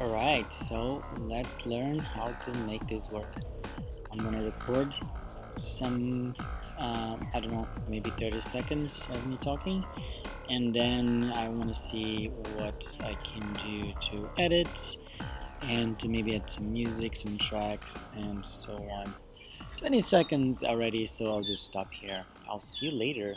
Alright, so let's learn how to make this work. I'm gonna record some, uh, I don't know, maybe 30 seconds of me talking, and then I want to see what I can do to edit and to maybe add some music, some tracks, and so on. 20 seconds already, so I'll just stop here. I'll see you later.